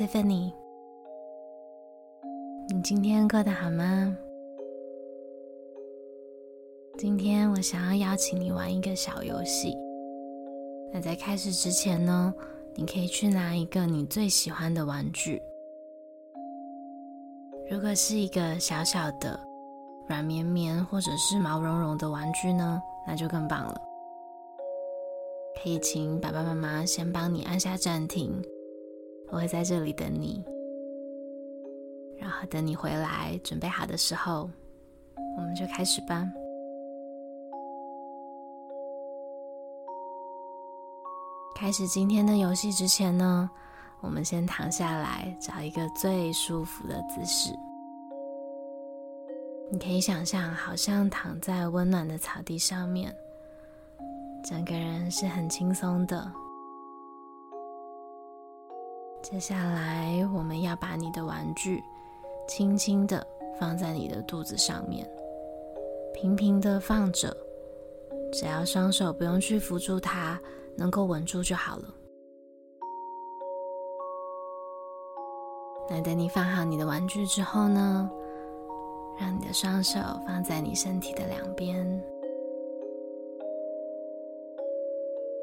Tiffany。你今天过得好吗？今天我想要邀请你玩一个小游戏。那在开始之前呢，你可以去拿一个你最喜欢的玩具。如果是一个小小的、软绵绵或者是毛茸茸的玩具呢，那就更棒了。可以请爸爸妈妈先帮你按下暂停，我会在这里等你。然后等你回来准备好的时候，我们就开始吧。开始今天的游戏之前呢，我们先躺下来，找一个最舒服的姿势。你可以想象，好像躺在温暖的草地上面。整个人是很轻松的。接下来，我们要把你的玩具轻轻的放在你的肚子上面，平平的放着，只要双手不用去扶住它，能够稳住就好了。那等你放好你的玩具之后呢，让你的双手放在你身体的两边。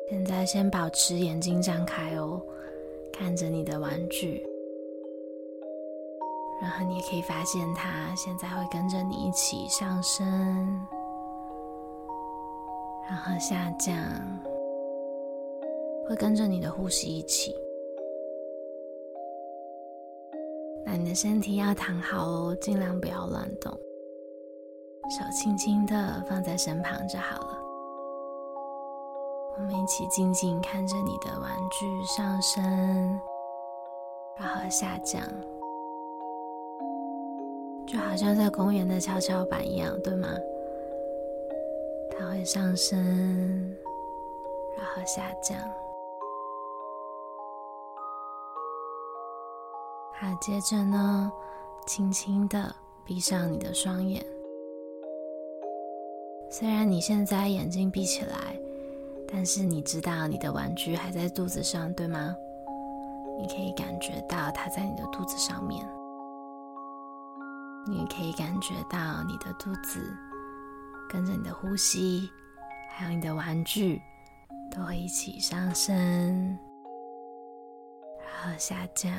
现在先保持眼睛张开哦，看着你的玩具，然后你也可以发现它现在会跟着你一起上升，然后下降，会跟着你的呼吸一起。那你的身体要躺好哦，尽量不要乱动，手轻轻的放在身旁就好了。我们一起静静看着你的玩具上升，然后下降，就好像在公园的跷跷板一样，对吗？它会上升，然后下降。好，接着呢，轻轻的闭上你的双眼。虽然你现在眼睛闭起来。但是你知道你的玩具还在肚子上，对吗？你可以感觉到它在你的肚子上面，你也可以感觉到你的肚子跟着你的呼吸，还有你的玩具都会一起上升，然后下降。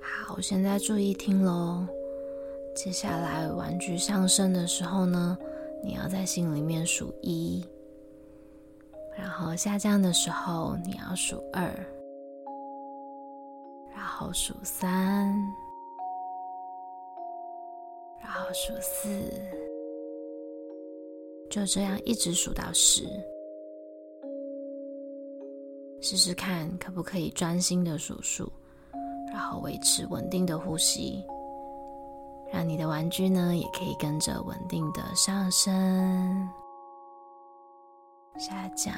好，现在注意听喽。接下来玩具上升的时候呢，你要在心里面数一，然后下降的时候你要数二，然后数三，然后数四，就这样一直数到十。试试看可不可以专心的数数，然后维持稳定的呼吸。让你的玩具呢，也可以跟着稳定的上升、下降。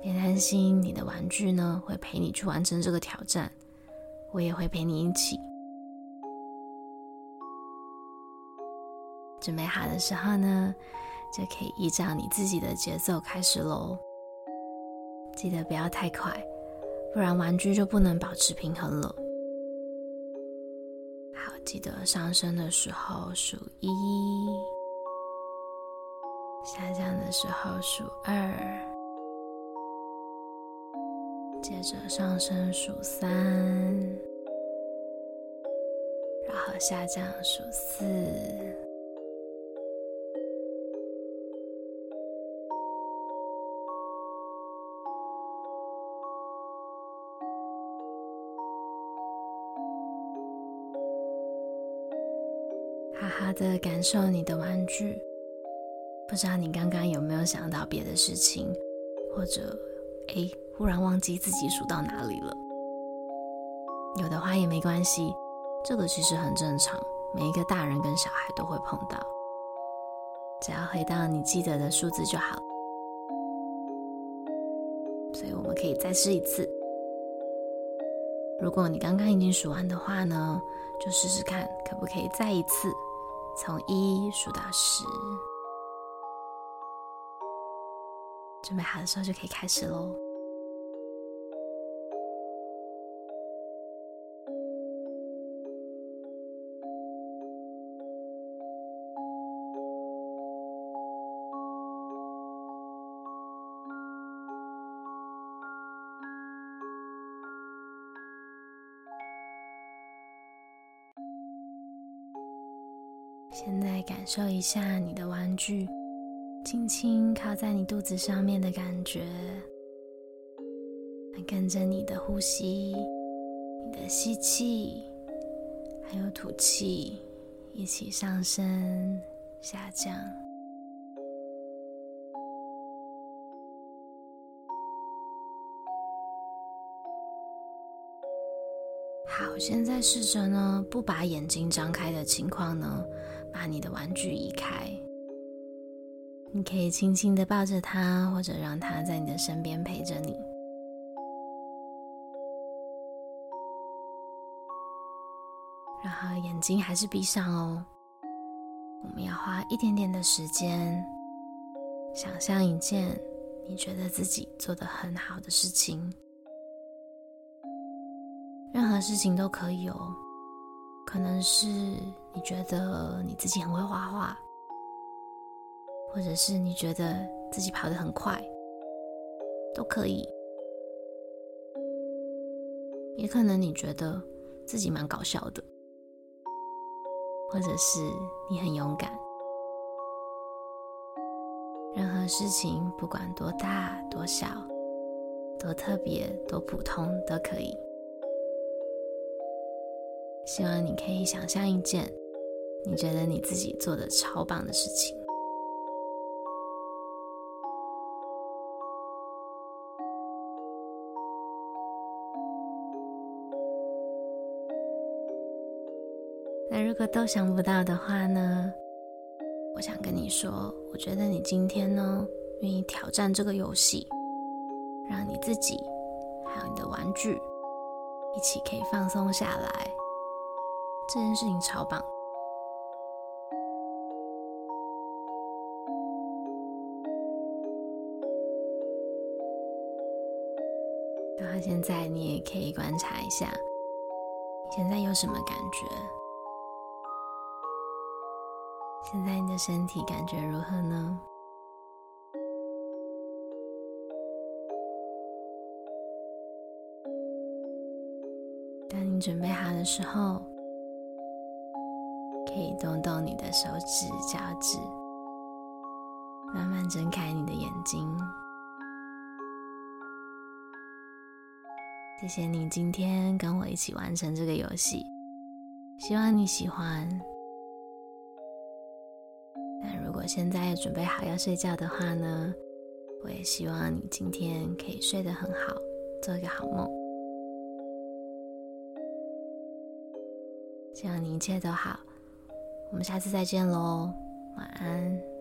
别担心，你的玩具呢，会陪你去完成这个挑战，我也会陪你一起。准备好的时候呢，就可以依照你自己的节奏开始喽。记得不要太快，不然玩具就不能保持平衡了。记得上升的时候数一，下降的时候数二，接着上升数三，然后下降数四。好的感受你的玩具，不知道你刚刚有没有想到别的事情，或者，诶，忽然忘记自己数到哪里了。有的话也没关系，这个其实很正常，每一个大人跟小孩都会碰到。只要回到你记得的数字就好。所以我们可以再试一次。如果你刚刚已经数完的话呢，就试试看可不可以再一次。从一数到十，准备好的时候就可以开始喽。现在感受一下你的玩具轻轻靠在你肚子上面的感觉，跟着你的呼吸，你的吸气还有吐气一起上升下降。好，现在试着呢，不把眼睛张开的情况呢，把你的玩具移开。你可以轻轻的抱着它，或者让它在你的身边陪着你。然后眼睛还是闭上哦。我们要花一点点的时间，想象一件你觉得自己做得很好的事情。任何事情都可以哦，可能是你觉得你自己很会画画，或者是你觉得自己跑得很快，都可以。也可能你觉得自己蛮搞笑的，或者是你很勇敢。任何事情，不管多大多小，多特别多普通，都可以。希望你可以想象一件你觉得你自己做的超棒的事情。那如果都想不到的话呢？我想跟你说，我觉得你今天呢，愿意挑战这个游戏，让你自己还有你的玩具一起可以放松下来。这件事情超棒。现在你也可以观察一下，现在有什么感觉？现在你的身体感觉如何呢？当你准备好的时候。可以动动你的手指、脚趾，慢慢睁开你的眼睛。谢谢你今天跟我一起完成这个游戏，希望你喜欢。那如果现在准备好要睡觉的话呢，我也希望你今天可以睡得很好，做一个好梦。希望你一切都好。我们下次再见喽，晚安。